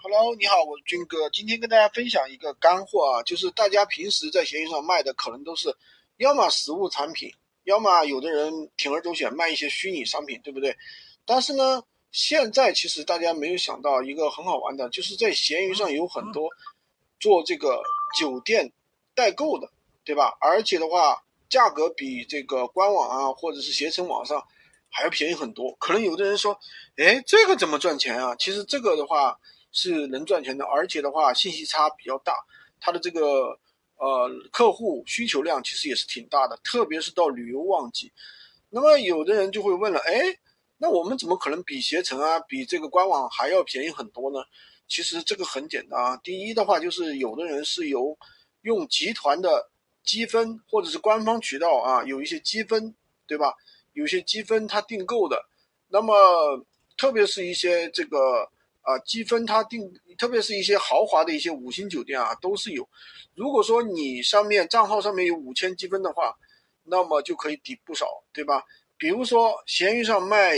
Hello，你好，我是军哥。今天跟大家分享一个干货啊，就是大家平时在闲鱼上卖的可能都是，要么实物产品，要么有的人铤而走险卖一些虚拟商品，对不对？但是呢，现在其实大家没有想到一个很好玩的，就是在闲鱼上有很多做这个酒店代购的，对吧？而且的话，价格比这个官网啊或者是携程网上还要便宜很多。可能有的人说，哎，这个怎么赚钱啊？其实这个的话。是能赚钱的，而且的话信息差比较大，它的这个呃客户需求量其实也是挺大的，特别是到旅游旺季。那么有的人就会问了，哎，那我们怎么可能比携程啊，比这个官网还要便宜很多呢？其实这个很简单啊，第一的话就是有的人是由用集团的积分或者是官方渠道啊，有一些积分，对吧？有些积分他订购的，那么特别是一些这个。啊，积分它定，特别是一些豪华的一些五星酒店啊，都是有。如果说你上面账号上面有五千积分的话，那么就可以抵不少，对吧？比如说闲鱼上卖，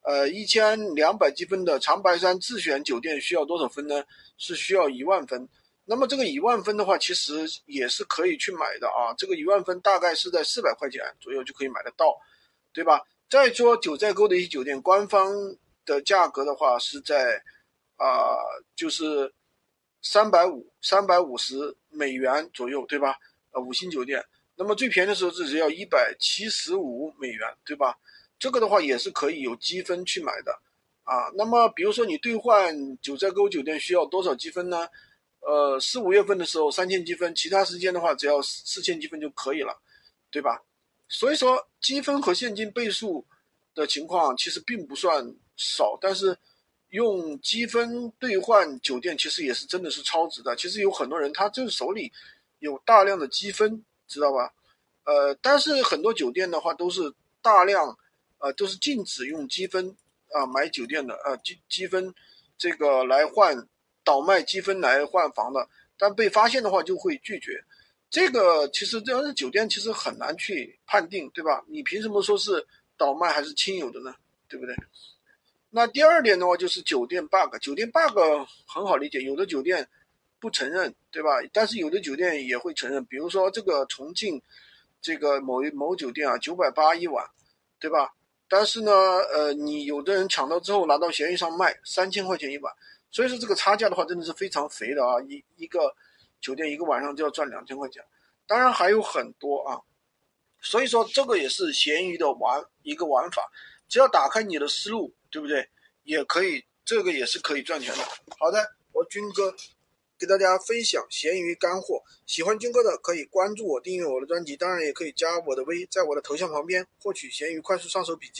呃，一千两百积分的长白山自选酒店需要多少分呢？是需要一万分。那么这个一万分的话，其实也是可以去买的啊。这个一万分大概是在四百块钱左右就可以买得到，对吧？再说九寨沟的一些酒店，官方的价格的话是在。啊，就是三百五、三百五十美元左右，对吧？呃，五星酒店，那么最便宜的时候是只要一百七十五美元，对吧？这个的话也是可以有积分去买的啊。那么比如说你兑换九寨沟酒店需要多少积分呢？呃，四五月份的时候三千积分，其他时间的话只要四千积分就可以了，对吧？所以说积分和现金倍数的情况其实并不算少，但是。用积分兑换酒店，其实也是真的是超值的。其实有很多人他就是手里有大量的积分，知道吧？呃，但是很多酒店的话都是大量，呃，都是禁止用积分啊买酒店的，呃，积积分这个来换倒卖积分来换房的。但被发现的话就会拒绝。这个其实这样的酒店其实很难去判定，对吧？你凭什么说是倒卖还是亲友的呢？对不对？那第二点的话就是酒店 bug，酒店 bug 很好理解，有的酒店不承认，对吧？但是有的酒店也会承认，比如说这个重庆这个某一某酒店啊，九百八一晚，对吧？但是呢，呃，你有的人抢到之后拿到闲鱼上卖三千块钱一晚，所以说这个差价的话真的是非常肥的啊！一一个酒店一个晚上就要赚两千块钱，当然还有很多啊，所以说这个也是闲鱼的玩一个玩法，只要打开你的思路。对不对？也可以，这个也是可以赚钱的。好的，我军哥给大家分享闲鱼干货，喜欢军哥的可以关注我，订阅我的专辑，当然也可以加我的微，在我的头像旁边获取闲鱼快速上手笔记。